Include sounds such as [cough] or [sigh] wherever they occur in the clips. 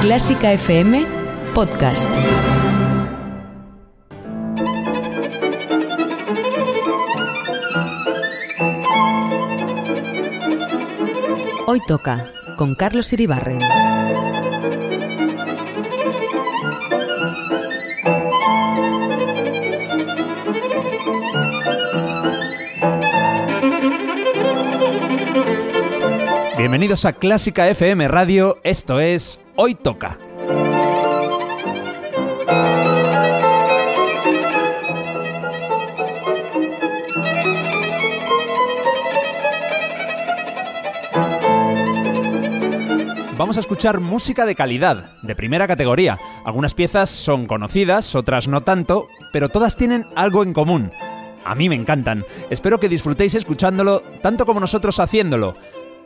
Clásica FM Podcast. Hoy toca con Carlos Iribarren. Bienvenidos a Clásica FM Radio, esto es Hoy Toca. Vamos a escuchar música de calidad, de primera categoría. Algunas piezas son conocidas, otras no tanto, pero todas tienen algo en común. A mí me encantan. Espero que disfrutéis escuchándolo tanto como nosotros haciéndolo.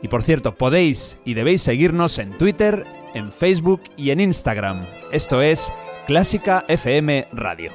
Y por cierto, podéis y debéis seguirnos en Twitter, en Facebook y en Instagram. Esto es Clásica FM Radio.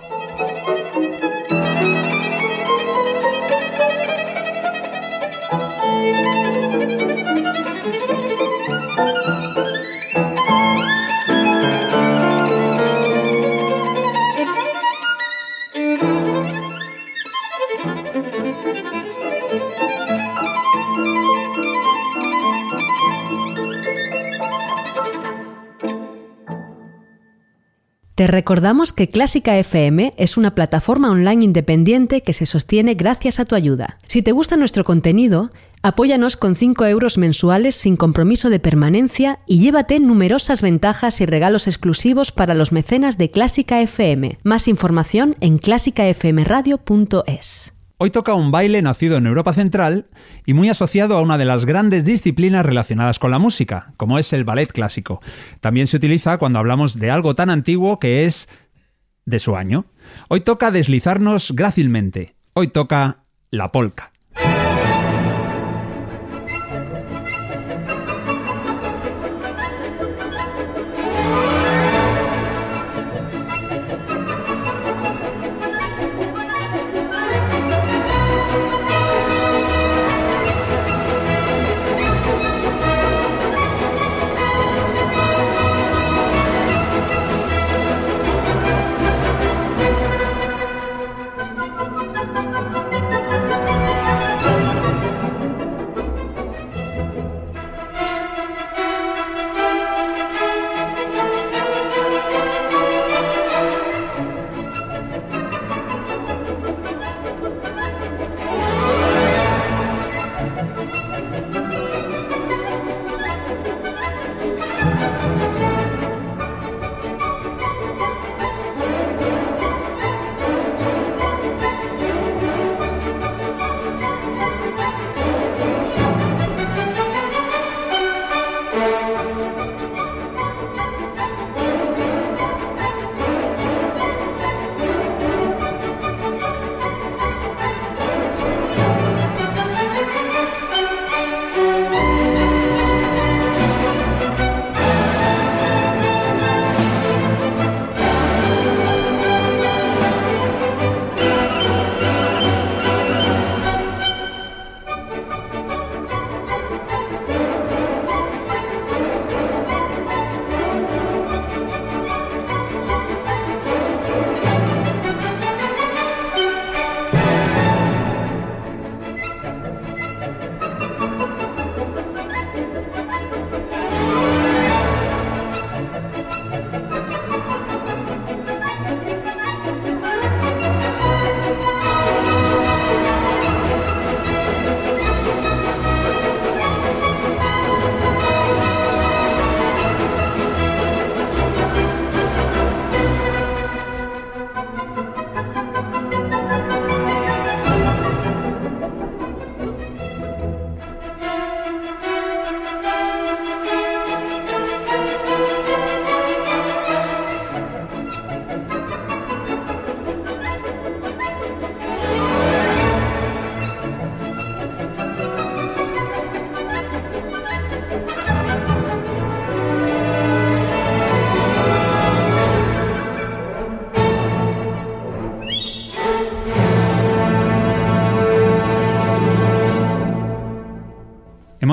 Te recordamos que Clásica FM es una plataforma online independiente que se sostiene gracias a tu ayuda. Si te gusta nuestro contenido, apóyanos con 5 euros mensuales sin compromiso de permanencia y llévate numerosas ventajas y regalos exclusivos para los mecenas de Clásica FM. Más información en clásicafmradio.es. Hoy toca un baile nacido en Europa Central y muy asociado a una de las grandes disciplinas relacionadas con la música, como es el ballet clásico. También se utiliza cuando hablamos de algo tan antiguo que es de su año. Hoy toca deslizarnos grácilmente. Hoy toca la polka.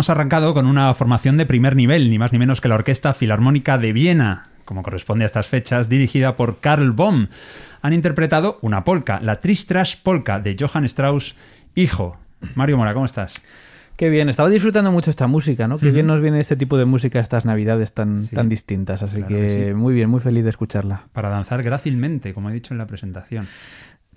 Hemos arrancado con una formación de primer nivel, ni más ni menos que la Orquesta Filarmónica de Viena, como corresponde a estas fechas, dirigida por Karl Bohm. Han interpretado una polka, la Tristras Polka de Johann Strauss, hijo. Mario Mora, ¿cómo estás? Qué bien, estaba disfrutando mucho esta música, ¿no? Qué bien nos viene este tipo de música estas navidades tan, tan distintas, así que, muy bien, muy feliz de escucharla. Para danzar grácilmente, como he dicho en la presentación.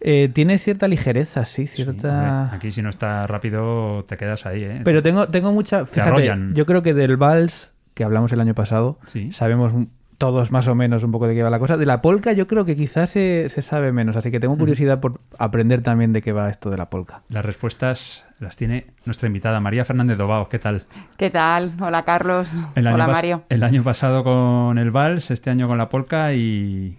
Eh, tiene cierta ligereza, sí, cierta... aquí si no está rápido te quedas ahí, ¿eh? Pero tengo, tengo mucha... Fíjate, yo creo que del vals, que hablamos el año pasado, sabemos todos más o menos un poco de qué va la cosa. De la polka yo creo que quizás se, sabe menos, así que tengo curiosidad por aprender también de qué va esto de la polka. Las respuestas las tiene nuestra invitada María Fernández Dobao. ¿Qué tal? ¿Qué tal? Hola Carlos. Hola Mario. El año pasado con el vals, este año con la polka y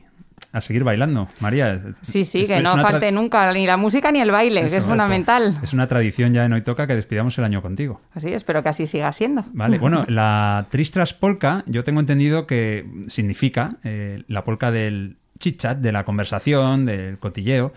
a seguir bailando. María. Sí, sí, que no falte nunca ni la música ni el baile, que es fundamental. Es una tradición ya en Hoy Toca que despidamos el año contigo. Así, espero que así siga siendo. Vale, [laughs] bueno, la Tristras Polka, yo tengo entendido que significa eh, la polka del chit-chat, de la conversación, del cotilleo.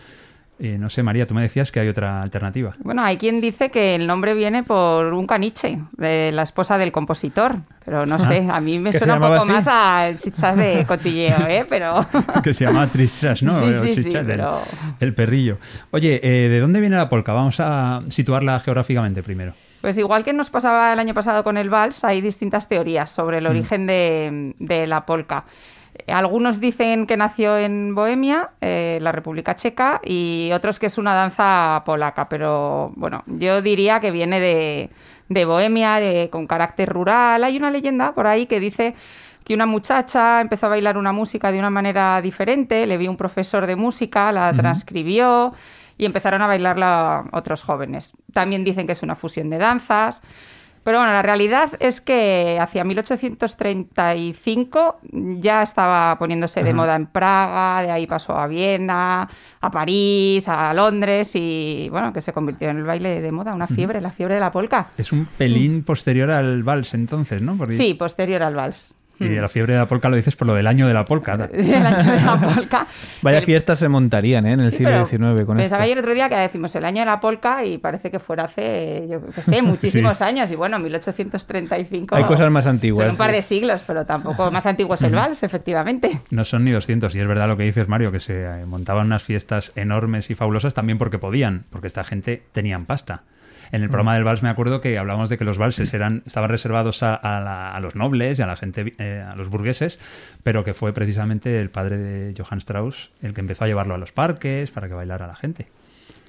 Eh, no sé, María, tú me decías que hay otra alternativa. Bueno, hay quien dice que el nombre viene por un caniche, de la esposa del compositor, pero no sé, a mí me suena un poco más al chichas de cotilleo, ¿eh? Pero... [laughs] que se llama Tristras, ¿no? Sí, sí, sí, pero... el, perrillo. Oye, eh, ¿de dónde viene la polka? Vamos a situarla geográficamente primero. Pues igual que nos pasaba el año pasado con el vals, hay distintas teorías sobre el mm. origen de, de la polka. Algunos dicen que nació en Bohemia, eh, la República Checa, y otros que es una danza polaca, pero bueno, yo diría que viene de, Bohemia, con carácter rural. Hay una leyenda por ahí que dice que una muchacha empezó a bailar una música de una manera diferente, le vio un profesor de música, la transcribió y empezaron a bailarla otros jóvenes. También dicen que es una fusión de danzas. Pero bueno, la realidad es que hacia 1835 ya estaba poniéndose de moda en Praga, de ahí pasó a Viena, a París, a Londres y bueno, que se convirtió en el baile de moda, una fiebre, la fiebre de la polka. Es un pelín posterior al vals entonces, ¿no? Sí, posterior al vals. Y de la fiebre de la polca lo dices por lo del año de la polca. [laughs] el año de la polca. [laughs] Vaya fiestas se montarían ¿eh? en el siglo XIX con Pensaba ayer otro día que decimos el año de la polca y parece que fuera hace, yo qué sé, [laughs] muchísimos años. Y bueno, 1835. Hay cosas más antiguas. Son un par de siglos, pero tampoco más antiguos el vals, efectivamente. No son ni 200. Y es verdad lo que dices, Mario, que se eh, montaban unas fiestas enormes y fabulosas también porque podían, porque esta gente tenían pasta. En el programa del vals me acuerdo que hablábamos de que los valses eran, estaban reservados a, los nobles y a la gente, eh, a los burgueses, pero que fue precisamente el padre de Johann Strauss el que empezó a llevarlo a los parques para que bailara la gente.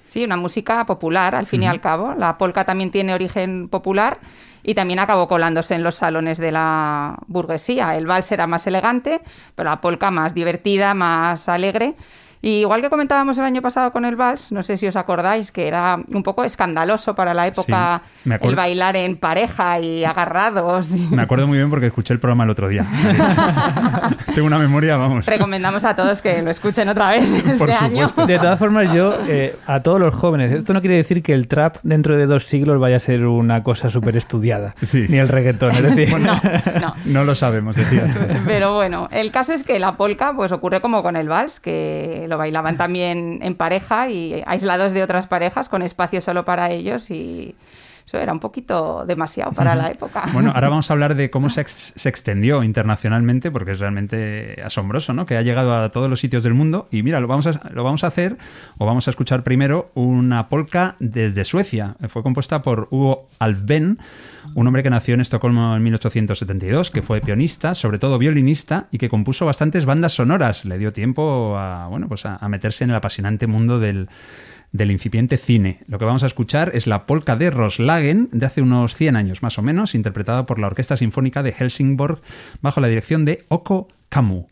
Sí, una música popular, al fin y al cabo. La polka también tiene origen popular y también acabó colándose en los salones de la burguesía. El vals era más elegante, pero la polka más divertida, más alegre igual que comentábamos el año pasado con el vals, no sé si os acordáis que era un poco escandaloso para la época el bailar en pareja y agarrados. Me acuerdo muy bien porque escuché el programa el otro día. [laughs] Tengo una memoria, vamos. Recomendamos a todos que lo escuchen otra vez este año. De todas formas, yo, eh, a todos los jóvenes, esto no quiere decir que el trap dentro de dos siglos vaya a ser una cosa súper estudiada, ni el reggaetón. Es decir... [laughs] no, no. lo sabemos, decía. Pero bueno, el caso es que la polka pues ocurre como con el vals, que lo bailaban también en pareja y aislados de otras parejas con espacio solo para ellos y eso era un poquito demasiado para la época. Bueno, ahora [laughs] vamos a hablar de cómo se, se, extendió internacionalmente, porque es realmente asombroso, ¿no? Que ha llegado a todos los sitios del mundo. Y mira, lo vamos a, lo vamos a hacer, o vamos a escuchar primero, una polka desde Suecia. Fue compuesta por Hugo Alfven, un hombre que nació en Estocolmo en 1872, que fue pianista, sobre todo violinista, y que compuso bastantes bandas sonoras. Le dio tiempo a, bueno, pues a meterse en el apasionante mundo del del incipiente cine. Lo que vamos a escuchar es la polka de Roslagen de hace unos 100 años más o menos, interpretada por la Orquesta Sinfónica de Helsingborg bajo la dirección de Oko Kamu.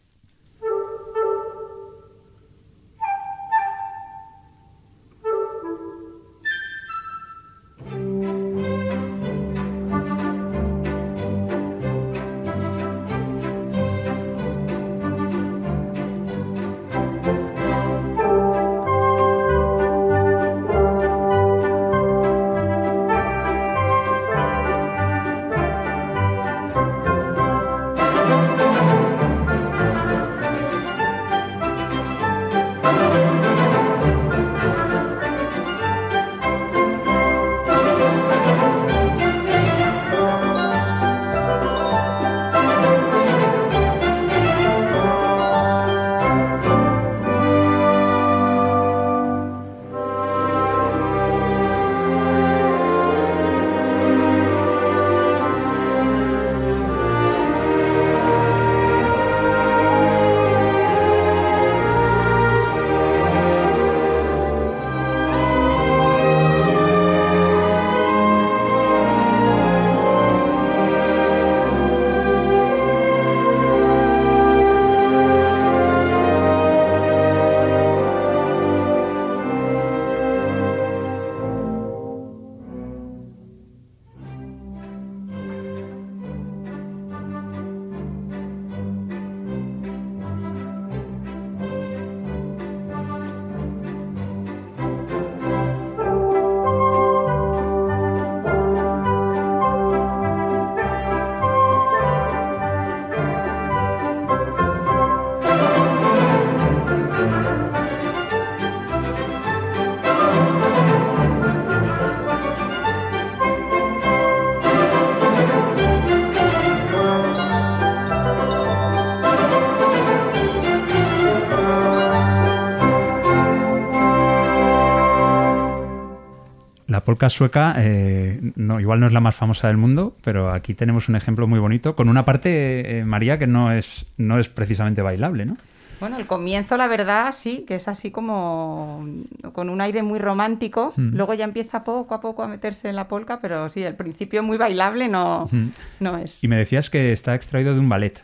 Polka sueca, eh, no, igual no es la más famosa del mundo, pero aquí tenemos un ejemplo muy bonito con una parte, eh, María, que no es, no es precisamente bailable, ¿no? Bueno, el comienzo, la verdad, sí, que es así como con un aire muy romántico. Mm. Luego ya empieza poco a poco a meterse en la polka, pero sí, el principio muy bailable no, mm. no es. Y me decías que está extraído de un ballet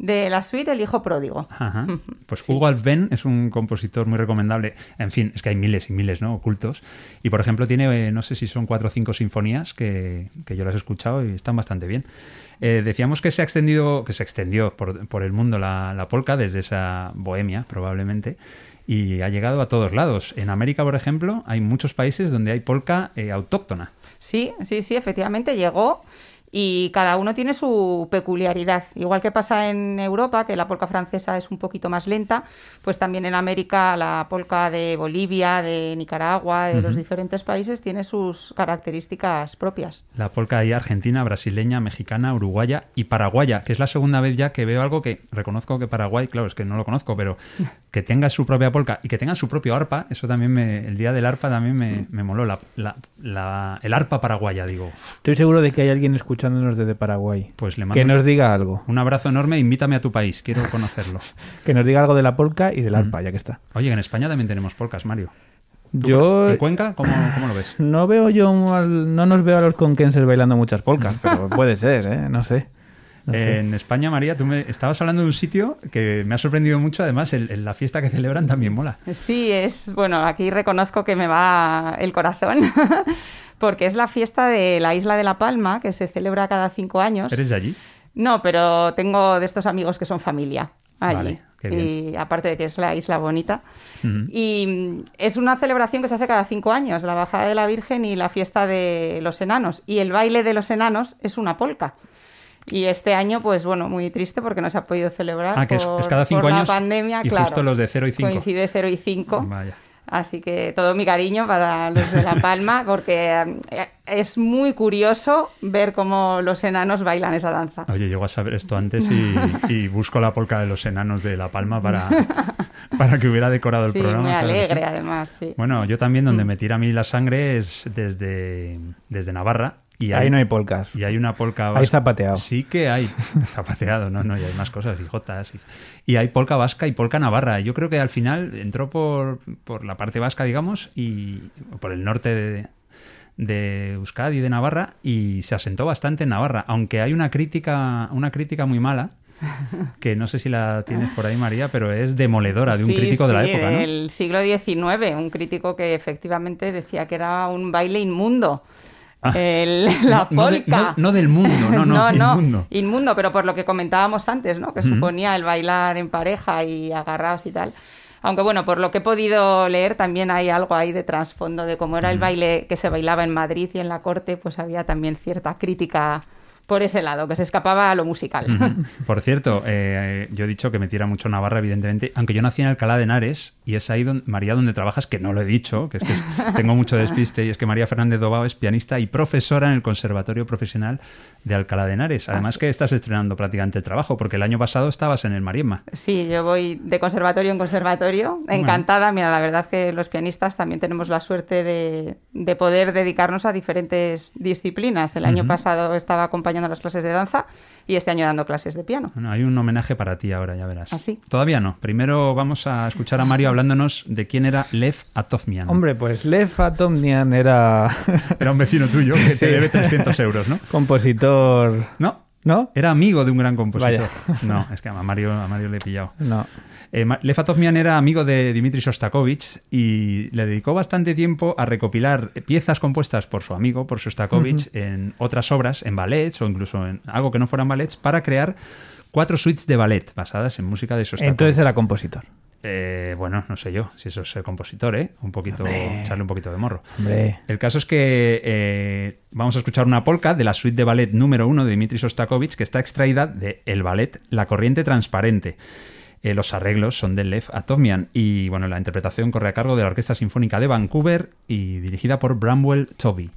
de la suite El Hijo Pródigo. [laughs] Pues Hugo Alfven es un compositor muy recomendable. En fin, es que hay miles y miles, ¿no? Ocultos. Y por ejemplo, tiene, eh, no sé si son cuatro o cinco sinfonías que, yo las he escuchado y están bastante bien. Eh, decíamos que se ha extendido, que se extendió por, el mundo la, polka desde esa bohemia, probablemente y ha llegado a todos lados. En América, por ejemplo, hay muchos países donde hay polka eh, autóctona. Sí, sí, sí, efectivamente llegó y cada uno tiene su peculiaridad. Igual que pasa en Europa, que la polca francesa es un poquito más lenta, pues también en América la polca de Bolivia, de Nicaragua, de los diferentes países tiene sus características propias. La polca ahí argentina, brasileña, mexicana, uruguaya y paraguaya, que es la segunda vez ya que veo algo que reconozco que Paraguay, claro, es que no lo conozco, pero [laughs] que tenga su propia polca y que tenga su propio arpa, eso también me, el día del arpa también me, me moló, la, la, el arpa paraguaya, digo. Estoy seguro de que hay alguien escuchándonos desde Paraguay. Pues le mando que nos diga algo. Un abrazo enorme, invítame a tu país, quiero conocerlo. [laughs] que nos diga algo de la polca y del arpa, mm. ya que está. Oye, en España también tenemos polcas, Mario. Yo, ¿En Cuenca? ¿Cómo, lo ves? No veo yo, no nos veo a los conquenses bailando muchas polcas, [laughs] pero puede ser, ¿eh? No sé. En España, María, tú me estabas hablando de un sitio que me ha sorprendido mucho, además el, la fiesta que celebran también mola. Sí, es, bueno, aquí reconozco que me va el corazón, [laughs] porque es la fiesta de la isla de La Palma, que se celebra cada cinco años. ¿Eres de allí? No, pero tengo de estos amigos que son familia allí. Y aparte de que es la isla bonita. Y es una celebración que se hace cada cinco años, la bajada de la Virgen y la fiesta de los enanos. Y el baile de los enanos es una polca. Y este año, pues bueno, muy triste porque no se ha podido celebrar ah, que es, cada cinco por años la pandemia. Y claro, justo los de 0 y 5. Coincide 0 y 5. Vaya. Así que todo mi cariño para los de La Palma, [laughs] porque eh, es muy curioso ver cómo los enanos bailan esa danza. Oye, llego a saber esto antes y, busco la polca de los enanos de La Palma para, [laughs] para que hubiera decorado el programa. Muy alegre, además. Bueno, yo también, donde mm. me tira a mí la sangre es desde, desde Navarra ahí no hay polcas. Y hay una polca vasca. Hay zapateado. Sí que hay. Zapateado, no, no, y hay más cosas, y jotas. Y, hay polca vasca y polca navarra. Yo creo que al final entró por, por la parte vasca, digamos, y por el norte de, de Euskadi, de Navarra, y se asentó bastante en Navarra. Aunque hay una crítica, una crítica muy mala, [laughs] que no sé si la tienes por ahí, María, pero es demoledora de un crítico de la época, ¿no? Del siglo XIX, un crítico que efectivamente decía que era un baile inmundo. Ah. [laughs] la polka. No, del mundo, no, no, [laughs] inmundo. inmundo, pero por lo que comentábamos antes, ¿no? Que suponía el bailar en pareja y agarrados y tal. Aunque bueno, por lo que he podido leer, también hay algo ahí de trasfondo de cómo era el baile que se bailaba en Madrid y en la corte, pues había también cierta crítica por ese lado, que se escapaba a lo musical. [laughs] Por cierto, eh, yo he dicho que me tira mucho Navarra, evidentemente, aunque yo nací en Alcalá de Henares y es ahí, donde, María, donde trabajas, que no lo he dicho, que es que [laughs] tengo mucho despiste, y es que María Fernández Dobao es pianista y profesora en el Conservatorio Profesional de Alcalá de Henares. Además que estás estrenando prácticamente el trabajo, porque el año pasado estabas en el Mariemma. Sí, yo voy de conservatorio en conservatorio, encantada. Mira, la verdad que los pianistas también tenemos la suerte de, poder dedicarnos a diferentes disciplinas. El año pasado estaba acompañando las clases de danza y este año dando clases de piano. Bueno, hay un homenaje para ti ahora, ya verás. ¿Así? ¿Ah, Todavía no. Primero vamos a escuchar a Mario hablándonos de quién era Lev Atovmian. Hombre, pues Lev Atovmian era... era un vecino tuyo que te [laughs] debe 300 euros, ¿no? Compositor... No. ¿No? Era amigo de un gran compositor. [laughs] No, es que a Mario, a Mario le he pillado. No. Eh, era amigo de Dmitri Shostakovich y le dedicó bastante tiempo a recopilar piezas compuestas por su amigo, por Shostakovich, en otras obras, en ballets o incluso en algo que no fueran ballets, para crear cuatro suites de ballet basadas en música de Shostakovich. Entonces era compositor. Eh, bueno, no sé yo si eso es ser compositor, ¿eh? Un poquito, echarle un poquito de morro. El caso es que eh, vamos a escuchar una polka de la suite de ballet número uno de Dmitri Shostakovich que está extraída del el ballet La corriente transparente. Eh, los arreglos son de Lev Atomian y bueno, la interpretación corre a cargo de la Orquesta Sinfónica de Vancouver y dirigida por Bramwell Tovey.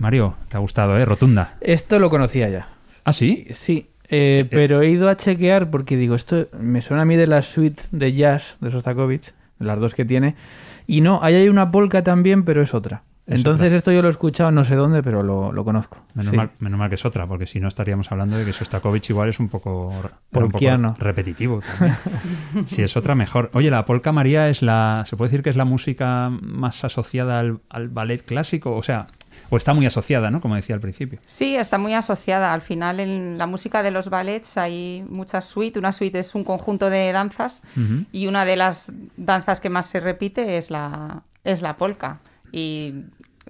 Mario, te ha gustado, ¿eh? Rotunda. Esto lo conocía ya. ¿Ah, sí? Sí, eh, pero he ido a chequear porque digo, esto me suena a mí de las suites de jazz de Sostakovich, las dos que tiene. Y no, ahí hay una polka también, pero es otra. Entonces esto yo lo he escuchado no sé dónde, pero lo, conozco. Menos, mal, que es otra, porque si no estaríamos hablando de que Sostakovich igual es un poco, repetitivo también. si es otra, mejor. Oye, la polka María es la... ¿Se puede decir que es la música más asociada al, al ballet clásico? O sea, o está muy asociada, ¿no? Como decía al principio. Sí, está muy asociada. Al final, en la música de los ballets hay muchas suites. Una suite es un conjunto de danzas y una de las danzas que más se repite es la, es la polka. Y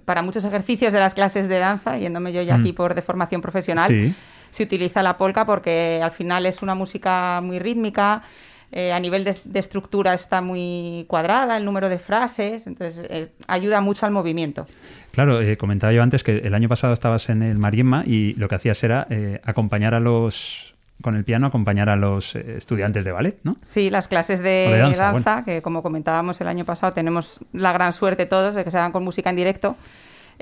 para muchos ejercicios de las clases de danza, yéndome yo ya aquí mm. por de formación profesional, se utiliza la polka porque al final es una música muy rítmica eh, a nivel de, estructura está muy cuadrada, el número de frases, entonces eh, ayuda mucho al movimiento. Claro, eh, comentaba yo antes que el año pasado estabas en el Mariemma y lo que hacías era acompañar a los con el piano acompañar a los estudiantes de ballet, ¿no? Sí, las clases de, danza, que como comentábamos el año pasado, tenemos la gran suerte todos de que se hagan con música en directo.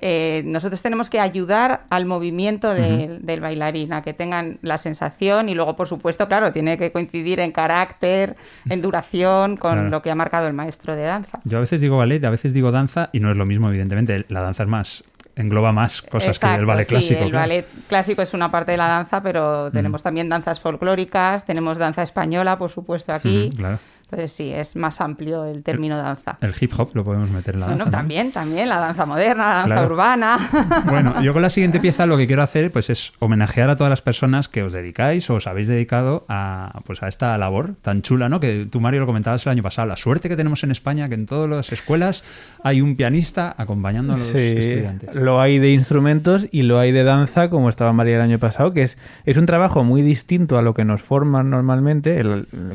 Eh, nosotros tenemos que ayudar al movimiento del bailarín, a que tengan la sensación y luego, por supuesto, claro, tiene que coincidir en carácter, en duración, con lo que ha marcado el maestro de danza. Yo a veces digo ballet, a veces digo danza y no es lo mismo, evidentemente. La danza es más engloba más cosas que el ballet clásico. el ballet clásico es una parte de la danza, pero tenemos también danzas folclóricas, tenemos danza española, por supuesto, aquí. claro. Entonces sí, es más amplio el término danza. El hip hop lo podemos meter en la danza. también, también, la danza moderna, la danza urbana. [laughs] Bueno, yo con la siguiente [laughs] pieza lo que quiero hacer pues es homenajear a todas las personas que os dedicáis o os habéis dedicado a, pues, a esta labor tan chula, ¿no? Que tú, Mario, lo comentabas el año pasado. La suerte que tenemos en España que en todas las escuelas hay un pianista acompañando a los sí, estudiantes. Lo hay de instrumentos y lo hay de danza, como estaba María el año pasado, que es, es un trabajo muy distinto a lo que nos forman normalmente.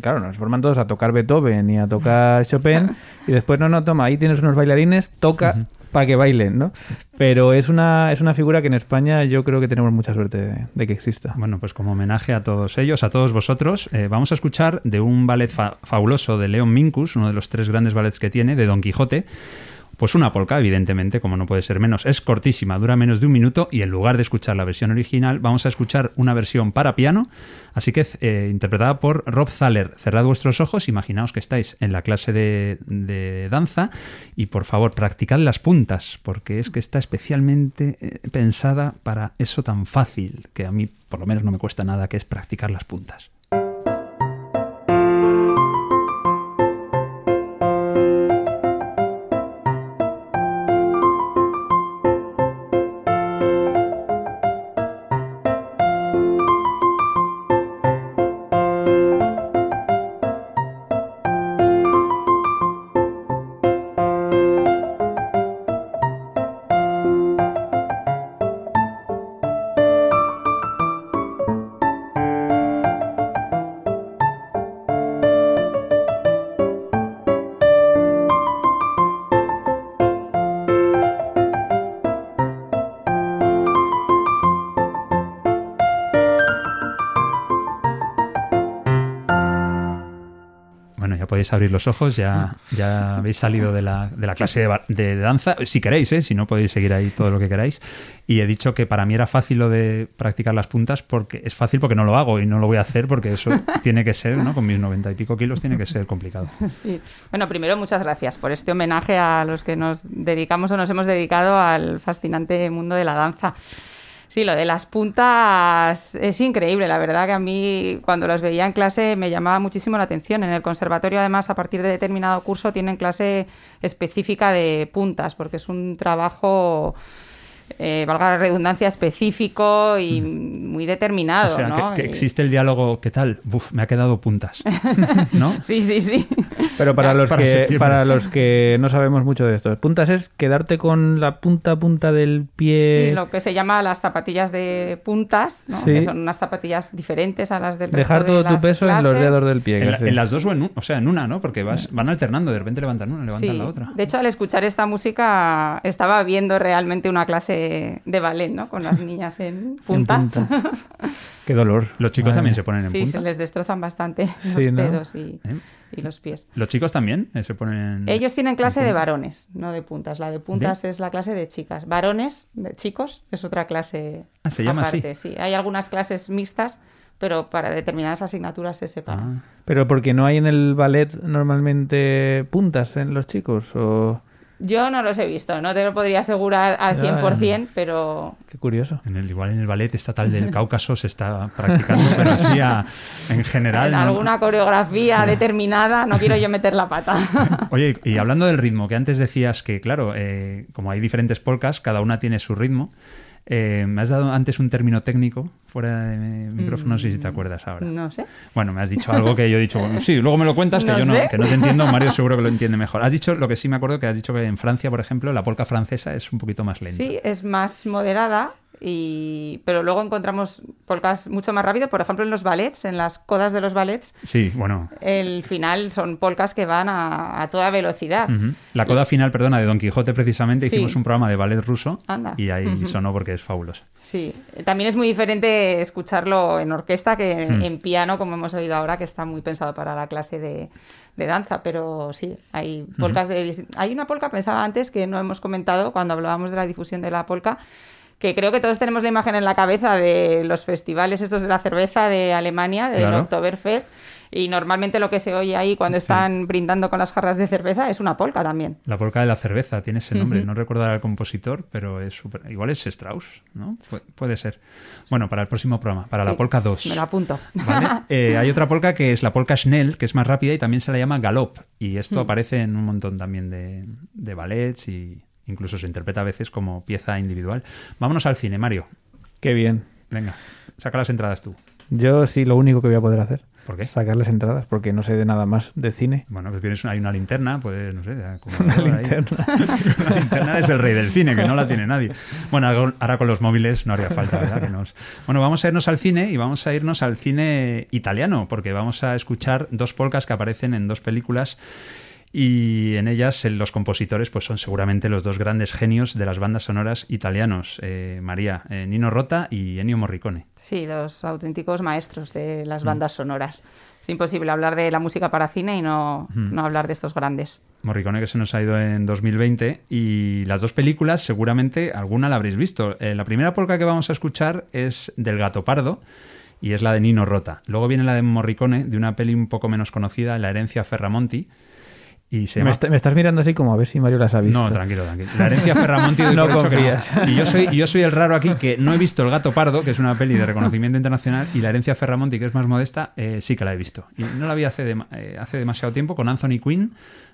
claro, nos forman todos a tocar Beethoven y a tocar Chopin y después no, no, toma, ahí tienes unos bailarines, toca para que bailen, ¿no? Pero es una, es una figura que en España yo creo que tenemos mucha suerte de, que exista. Bueno, pues como homenaje a todos ellos, a todos vosotros, eh, vamos a escuchar de un ballet fabuloso de Leon Minkus, uno de los tres grandes ballets que tiene, de Don Quijote, pues una polka, evidentemente, como no puede ser menos. Es cortísima, dura menos de un minuto y en lugar de escuchar la versión original, vamos a escuchar una versión para piano, así que eh, interpretada por Rob Thaler. Cerrad vuestros ojos, imaginaos que estáis en la clase de, de, danza y por favor practicad las puntas, porque es que está especialmente eh, pensada para eso tan fácil, que a mí por lo menos no me cuesta nada, que es practicar las puntas. Abrir los ojos, ya, ya habéis salido de la, de la clase de, danza, si queréis, ¿eh? si no podéis seguir ahí todo lo que queráis. Y he dicho que para mí era fácil lo de practicar las puntas porque es fácil porque no lo hago y no lo voy a hacer porque eso [laughs] tiene que ser, ¿no? Con mis noventa y pico kilos tiene que ser complicado. Sí. Bueno, primero muchas gracias por este homenaje a los que nos dedicamos o nos hemos dedicado al fascinante mundo de la danza. Sí, lo de las puntas es increíble. La verdad que a mí cuando las veía en clase me llamaba muchísimo la atención. En el conservatorio además a partir de determinado curso tienen clase específica de puntas porque es un trabajo eh, valga la redundancia, específico y mm. muy determinado. O sea, que, existe el diálogo, ¿qué tal? Uf, me ha quedado puntas. [laughs] ¿No? sí, sí, sí. Pero para los, que, para los que no sabemos mucho de esto, puntas es quedarte con la punta a punta del pie. Sí, lo que se llama las zapatillas de puntas, ¿no? que son unas zapatillas diferentes a las del Dejar todo tu peso en los dedos del pie. En, las dos o en, o sea, en una, ¿no? Porque vas, van alternando, de repente levantan una, levantan la otra. De hecho, al escuchar esta música estaba viendo realmente una clase de, ballet, ¿no? Con las niñas en puntas. [laughs] Qué dolor. Los chicos también se ponen en sí, punta. Sí, se les destrozan bastante [laughs] los dedos y, ¿Eh? y, los pies. ¿Los chicos también eh, se ponen en Ellos tienen clase de varones, no de puntas. La de puntas es la clase de chicas. Varones, de chicos, es otra clase ah, se llama aparte. así. Sí, hay algunas clases mixtas pero para determinadas asignaturas se separan. Ah. Pero porque no hay en el ballet normalmente puntas en los chicos o yo no los he visto, no te lo podría asegurar al 100%, pero... Qué curioso. En el, igual en el ballet estatal del Cáucaso se está practicando, pero así en general... En alguna coreografía determinada, no quiero yo meter la pata. [laughs] Oye, y hablando del ritmo, que antes decías que, claro, eh, como hay diferentes polcas, cada una tiene su ritmo. Eh, me has dado antes un término técnico fuera de micrófono, no sé si te mm, acuerdas ahora. No sé. Bueno, me has dicho algo que yo he dicho, [laughs] sí, luego me lo cuentas, que yo no, que no te entiendo, Mario [laughs] seguro que lo entiende mejor. Has dicho, lo que sí me acuerdo, que has dicho que en Francia, por ejemplo, la polca francesa es un poquito más lenta. Sí, es más moderada y, pero luego encontramos polcas mucho más rápido, por ejemplo en los ballets, en las codas de los ballets. Sí, bueno. El final son polcas que van a, toda velocidad. La coda final, perdona, de Don Quijote precisamente hicimos un programa de ballet ruso y ahí sonó porque es fabuloso. Sí, también es muy diferente escucharlo en orquesta que hmm. en piano, como hemos oído ahora, que está muy pensado para la clase de, danza, pero sí, hay polcas de... Hay una polca, pensaba antes, que no hemos comentado cuando hablábamos de la difusión de la polca, que creo que todos tenemos la imagen en la cabeza de los festivales estos de la cerveza de Alemania, del Oktoberfest, y normalmente lo que se oye ahí cuando están brindando con las jarras de cerveza es una polca también. La polca de la cerveza tiene ese nombre, no recuerdo el compositor, pero es super... igual es Strauss, ¿no? puede ser. Bueno, para el próximo programa, para la polca 2. Me lo apunto. [laughs] Eh, hay otra polca que es la polca Schnell, que es más rápida y también se la llama galop, y esto aparece en un montón también de, de ballets y Incluso se interpreta a veces como pieza individual. Vámonos al cine, Mario. Qué bien. Venga, saca las entradas tú. Yo sí, lo único que voy a poder hacer. ¿Por qué? Sacar las entradas, porque no sé de nada más de cine. Bueno, que tienes hay una linterna, pues no sé. [laughs] una linterna. [laughs] una linterna es el rey del cine, que no la tiene nadie. Bueno, ahora con los móviles no haría falta, ¿verdad? Que nos... Bueno, vamos a irnos al cine y vamos a irnos al cine italiano, porque vamos a escuchar dos polcas que aparecen en dos películas y en ellas los compositores pues son seguramente los dos grandes genios de las bandas sonoras italianos, eh, María, eh, Nino Rota y Ennio Morricone. Sí, los auténticos maestros de las mm. bandas sonoras. Es imposible hablar de la música para cine y no, mm. no hablar de estos grandes. Morricone que se nos ha ido en 2020 y las dos películas seguramente alguna la habréis visto. Eh, la primera polka que vamos a escuchar es del Gato Pardo y es la de Nino Rota. Luego viene la de Morricone de una peli un poco menos conocida, La herencia Ferramonti me, estás mirando así como a ver si Mario las ha visto. No, tranquilo, tranquilo. La herencia Ferramonti [laughs] no confías. Y yo soy, yo soy el raro aquí que no he visto El gato pardo, que es una peli de reconocimiento internacional, y la herencia Ferramonti, que es más modesta, eh, sí que la he visto. Y no la vi hace, eh, hace demasiado tiempo con Anthony Quinn,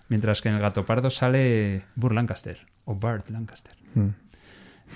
mientras que en El gato pardo sale Burt Lancaster, o Bart Lancaster. Mm.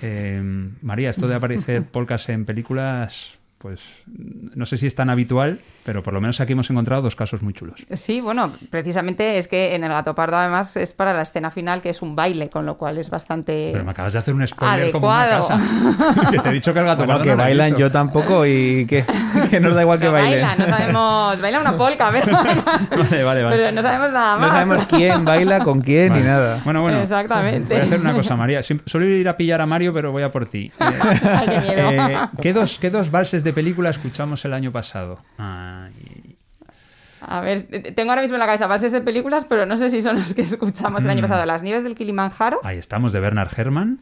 Eh, María, esto de aparecer polcas en películas, pues no sé si es tan habitual, pero por lo menos aquí hemos encontrado dos casos muy chulos. Sí, bueno, precisamente es que en el gato pardo además es para la escena final que es un baile, con lo cual es bastante. Pero me acabas de hacer un spoiler como una casa. [laughs] que te he dicho que el gato pardo que bailan yo tampoco y que, que nos da igual que bailen. Baila, no sabemos. Baila una polca, pero. [laughs] vale, vale, vale. [laughs] Pero no sabemos nada más. No sabemos quién baila con quién ni nada. Bueno, bueno. Exactamente. Voy a hacer una cosa, María. Suelo ir a pillar a Mario, pero voy a por ti. Ay, qué miedo. Eh, ¿qué, dos, ¿Qué dos valses de película escuchamos el año pasado? Ay. A ver, tengo ahora mismo en la cabeza bases de películas, pero no sé si son los que escuchamos el año mm. pasado. Las nieves del Kilimanjaro. Ahí estamos, de Bernard Herrmann.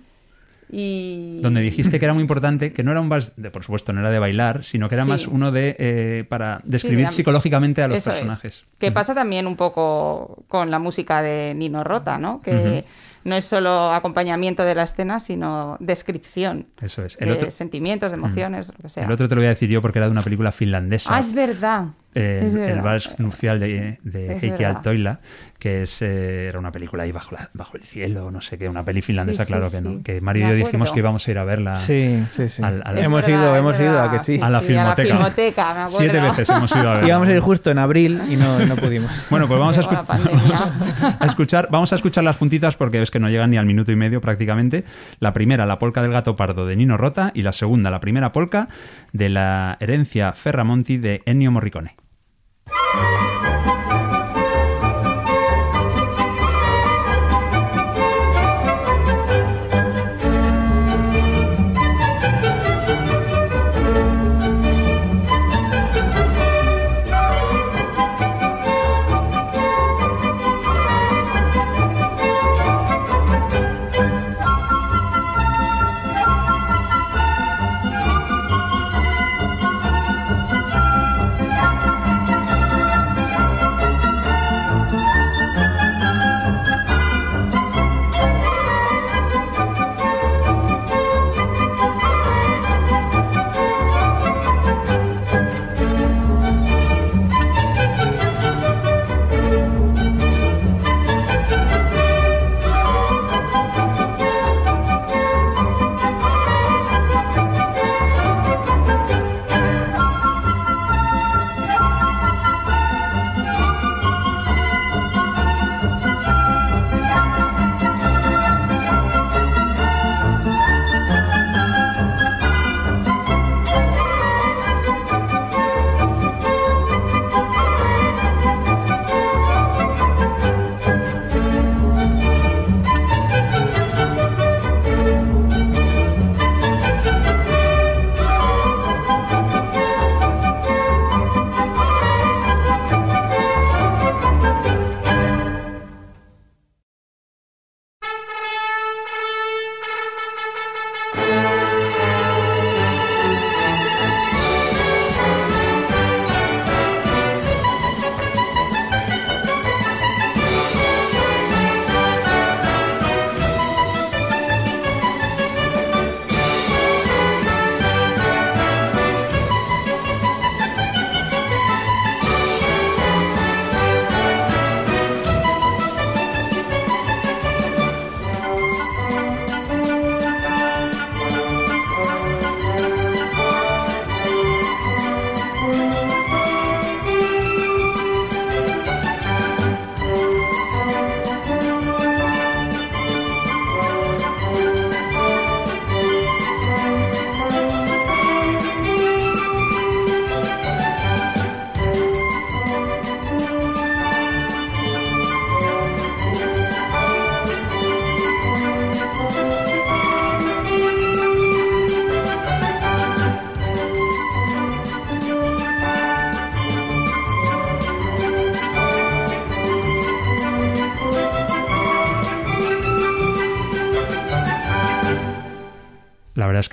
Y... Donde dijiste que era muy importante, que no era un vals, de, por supuesto, no era de bailar, sino que era más uno de eh, para describir psicológicamente a los personajes. Que pasa también un poco con la música de Nino Rota, ¿no? Que no es solo acompañamiento de la escena, sino descripción. Eso es. de sentimientos, de emociones, lo que sea. El otro te lo voy a decir yo porque era de una película finlandesa. Ah, es verdad. Eh, el vals nupcial de, de Heikki Altoila, que es, eh, era una película ahí bajo, bajo el cielo, no sé qué, una peli finlandesa, claro que no. Que Mario y yo dijimos que íbamos a ir a verla. Sí, sí, sí. hemos ido, hemos ido a que sí. A la filmoteca. A la filmoteca me acuerdo. Siete veces hemos ido a verla. Íbamos a ir justo en abril y no, no pudimos. [laughs] Bueno, pues vamos a, [laughs] a, escuchar, vamos a escuchar las puntitas porque es que no llegan ni al minuto y medio prácticamente. La primera, la polca del gato pardo de Nino Rota, y la segunda, la primera polca de la herencia Ferramonti de Ennio Morricone.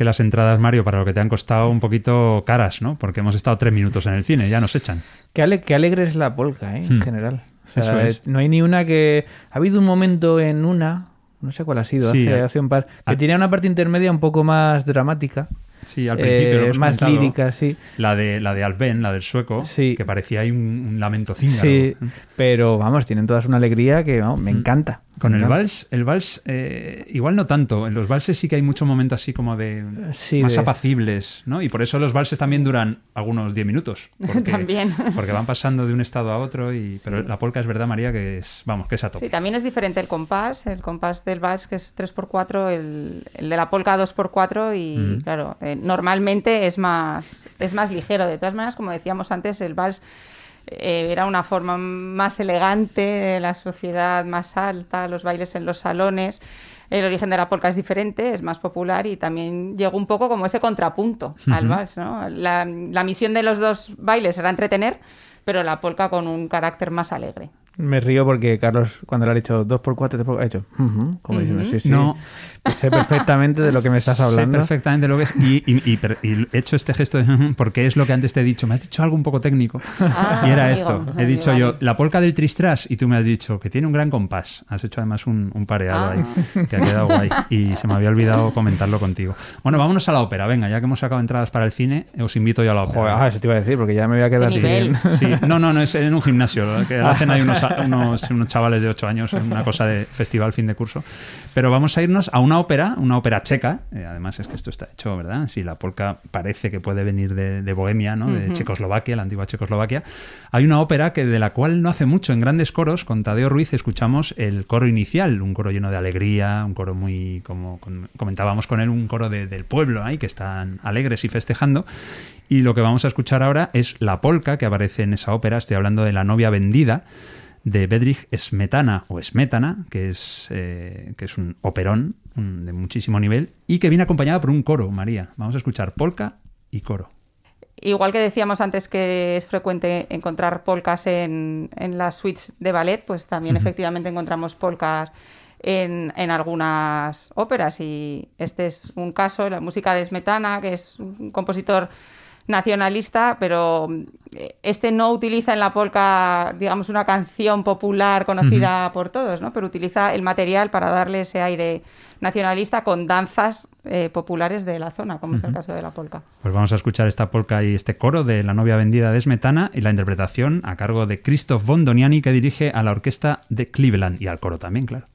Que las entradas, Mario, para lo que te han costado un poquito caras, ¿no? Porque hemos estado tres minutos en el cine, ya nos echan. Qué, alegre es la polka, ¿eh? En hmm. general. No hay ni una que... Ha habido un momento en una, no sé cuál ha sido, hace, hace, un par, que tenía una parte intermedia un poco más dramática. Sí, al principio. Eh, más lírica, sí. La de, la de Alben, la del sueco, que parecía ahí un, lamento cíngaro. Sí, pero vamos, tienen todas una alegría que me mm. encanta. Con el vals, el vals, eh, igual no tanto. En los valses sí que hay mucho momento así como de más apacibles, ¿no? Y por eso los valses también duran algunos 10 minutos. [laughs] Porque, también. Porque van pasando de un estado a otro. y Pero la polka es verdad, María, que es, vamos, que es a tope. Sí, también es diferente el compás. El compás del vals que es 3x4, el, el de la polka 2x4 y, claro, eh, normalmente es más, es más ligero. De todas maneras, como decíamos antes, el vals eh, era una forma más elegante de la sociedad más alta, los bailes en los salones. El origen de la polka es diferente, es más popular y también llegó un poco como ese contrapunto al vals. ¿no? La, la misión de los dos bailes era entretener, pero la polka con un carácter más alegre. Me río porque Carlos, cuando le ha dicho 2x4, ha hecho, como diciendo, sí, sí. No. Sé perfectamente de lo que me estás hablando. Sé perfectamente lo que es. Y, he hecho este gesto de, porque es lo que antes te he dicho. Me has dicho algo un poco técnico. Ah, y era esto. He dicho yo, la polca del tristras, y tú me has dicho que tiene un gran compás. Has hecho además un, pareado ahí, ah. que ha quedado guay. Y se me había olvidado comentarlo contigo. Bueno, vámonos a la ópera. Venga, ya que hemos sacado entradas para el cine, os invito yo a la ópera. ah, eso te iba a decir, porque ya me voy a quedar sin... Sí. No, no, no, es en un gimnasio. Que hacen ahí unos [laughs] unos, chavales de 8 años una cosa de festival fin de curso. Pero vamos a irnos a una ópera, una ópera checa. Eh, además es que esto está hecho, ¿verdad? Si la polka parece que puede venir de, Bohemia, ¿no? De Checoslovaquia, la antigua Checoslovaquia. Hay una ópera que de la cual no hace mucho en grandes coros, con Tadeo Ruiz escuchamos el coro inicial, un coro lleno de alegría, un coro muy, como comentábamos con él, un coro del pueblo ahí que están alegres y festejando. Y lo que vamos a escuchar ahora es la polka que aparece en esa ópera. Estoy hablando de La novia vendida de Bedrich Smetana o Smetana, que es, eh, que es un operón de muchísimo nivel y que viene acompañada por un coro, María. Vamos a escuchar polka y coro. Igual que decíamos antes que es frecuente encontrar polcas en, en las suites de ballet, pues también efectivamente encontramos polcas en, en, algunas óperas y este es un caso, la música de Smetana, que es un compositor nacionalista, pero eh, este no utiliza en la polka, digamos, una canción popular conocida por todos, ¿no? Pero utiliza el material para darle ese aire nacionalista con danzas eh, populares de la zona, como es el caso de la polka. Pues vamos a escuchar esta polka y este coro de La novia vendida de Smetana y la interpretación a cargo de Christoph Bondoniani que dirige a la orquesta de Cleveland y al coro también, claro.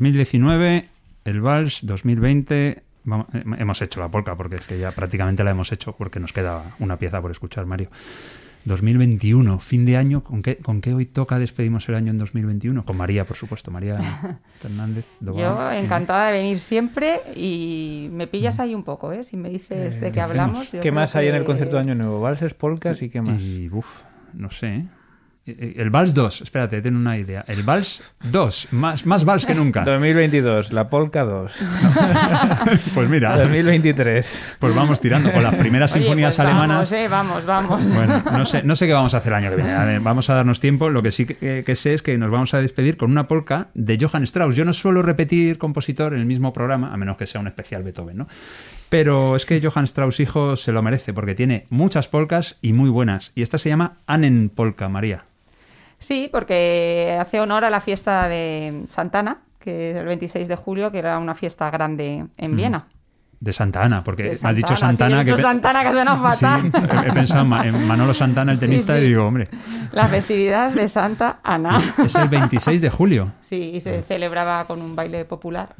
2019, el Vals, 2020. hemos hecho la polka porque es que ya prácticamente la hemos hecho porque nos queda una pieza por escuchar, Mario. 2021, fin de año, ¿con qué, ¿con qué hoy toca despedimos el año en 2021? Con María, por supuesto, María [laughs] Fernández. Yo encantada de venir siempre y me pillas ahí un poco, ¿eh? Si me dices de qué hablamos. ¿Qué más hay en el concierto de Año Nuevo? Valses, polcas y qué más. Y, uf, no sé, ¿eh? Eh, eh, el Vals 2, espérate, tengo una idea. El Vals 2, más, más Vals que nunca. 2022, la Polka 2. [laughs] pues mira. 2023. Pues vamos tirando con las primeras sinfonías pues alemanas. Vamos, eh, vamos, vamos. Bueno, no sé, no sé qué vamos a hacer el año que viene. vamos a darnos tiempo. Lo que sí que, que, sé es que nos vamos a despedir con una polka de Johann Strauss. Yo no suelo repetir compositor en el mismo programa, a menos que sea un especial Beethoven, ¿no? Pero es que Johann Strauss hijo se lo merece porque tiene muchas polcas y muy buenas. Y esta se llama Annen Polka, María. Sí, porque hace honor a la fiesta de Santana, que es el 26 de julio, que era una fiesta grande en Viena. De Santa Ana, porque has dicho Santana. que Santana que suena fatal. [laughs] he, pensado en Manolo Santana, el tenista, y digo, hombre. La festividad de Santa Ana. Es, el 26 de julio. Sí, y se celebraba con un baile popular.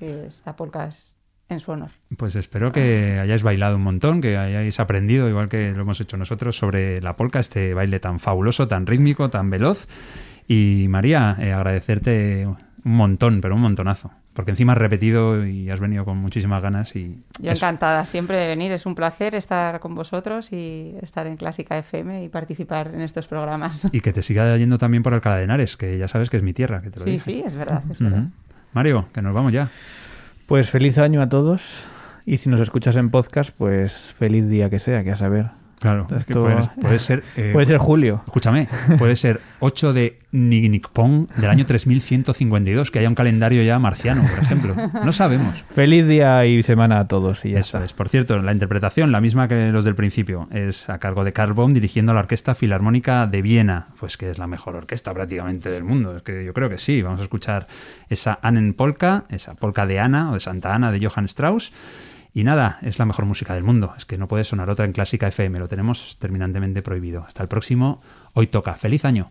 esta polka es en su honor. Pues espero que hayáis bailado un montón, que hayáis aprendido, igual que lo hemos hecho nosotros, sobre la polka, este baile tan fabuloso, tan rítmico, tan veloz. Y María, eh, agradecerte un montón, pero un montonazo. Porque encima has repetido y has venido con muchísimas ganas. y Yo encantada siempre de venir. Es un placer estar con vosotros y estar en Clásica FM y participar en estos programas. Y que te siga yendo también por Alcalá de Henares, que ya sabes que es mi tierra. Que te lo sí, sí, es verdad. Es verdad. Mario, que nos vamos ya. Pues feliz año a todos y si nos escuchas en podcast, pues feliz día que sea, que a saber. Claro, es que puede, ser... [laughs] Eh, puede ser julio. Escúchame, puede ser 8 de Nignipong del año 3152, que haya un calendario ya marciano, por ejemplo. No sabemos. [laughs] Feliz día y semana a todos. Y Eso es. Por cierto, la interpretación, la misma que los del principio, es a cargo de Karl Baum dirigiendo la Orquesta Filarmónica de Viena, pues que es la mejor orquesta prácticamente del mundo. Es que yo creo que sí. Vamos a escuchar esa Annen Polka, esa polka de Ana o de Santa Ana de Johann Strauss. Y nada, es la mejor música del mundo. Es que no puede sonar otra en Clásica FM. Lo tenemos terminantemente prohibido. Hasta el próximo. Hoy toca. ¡Feliz año!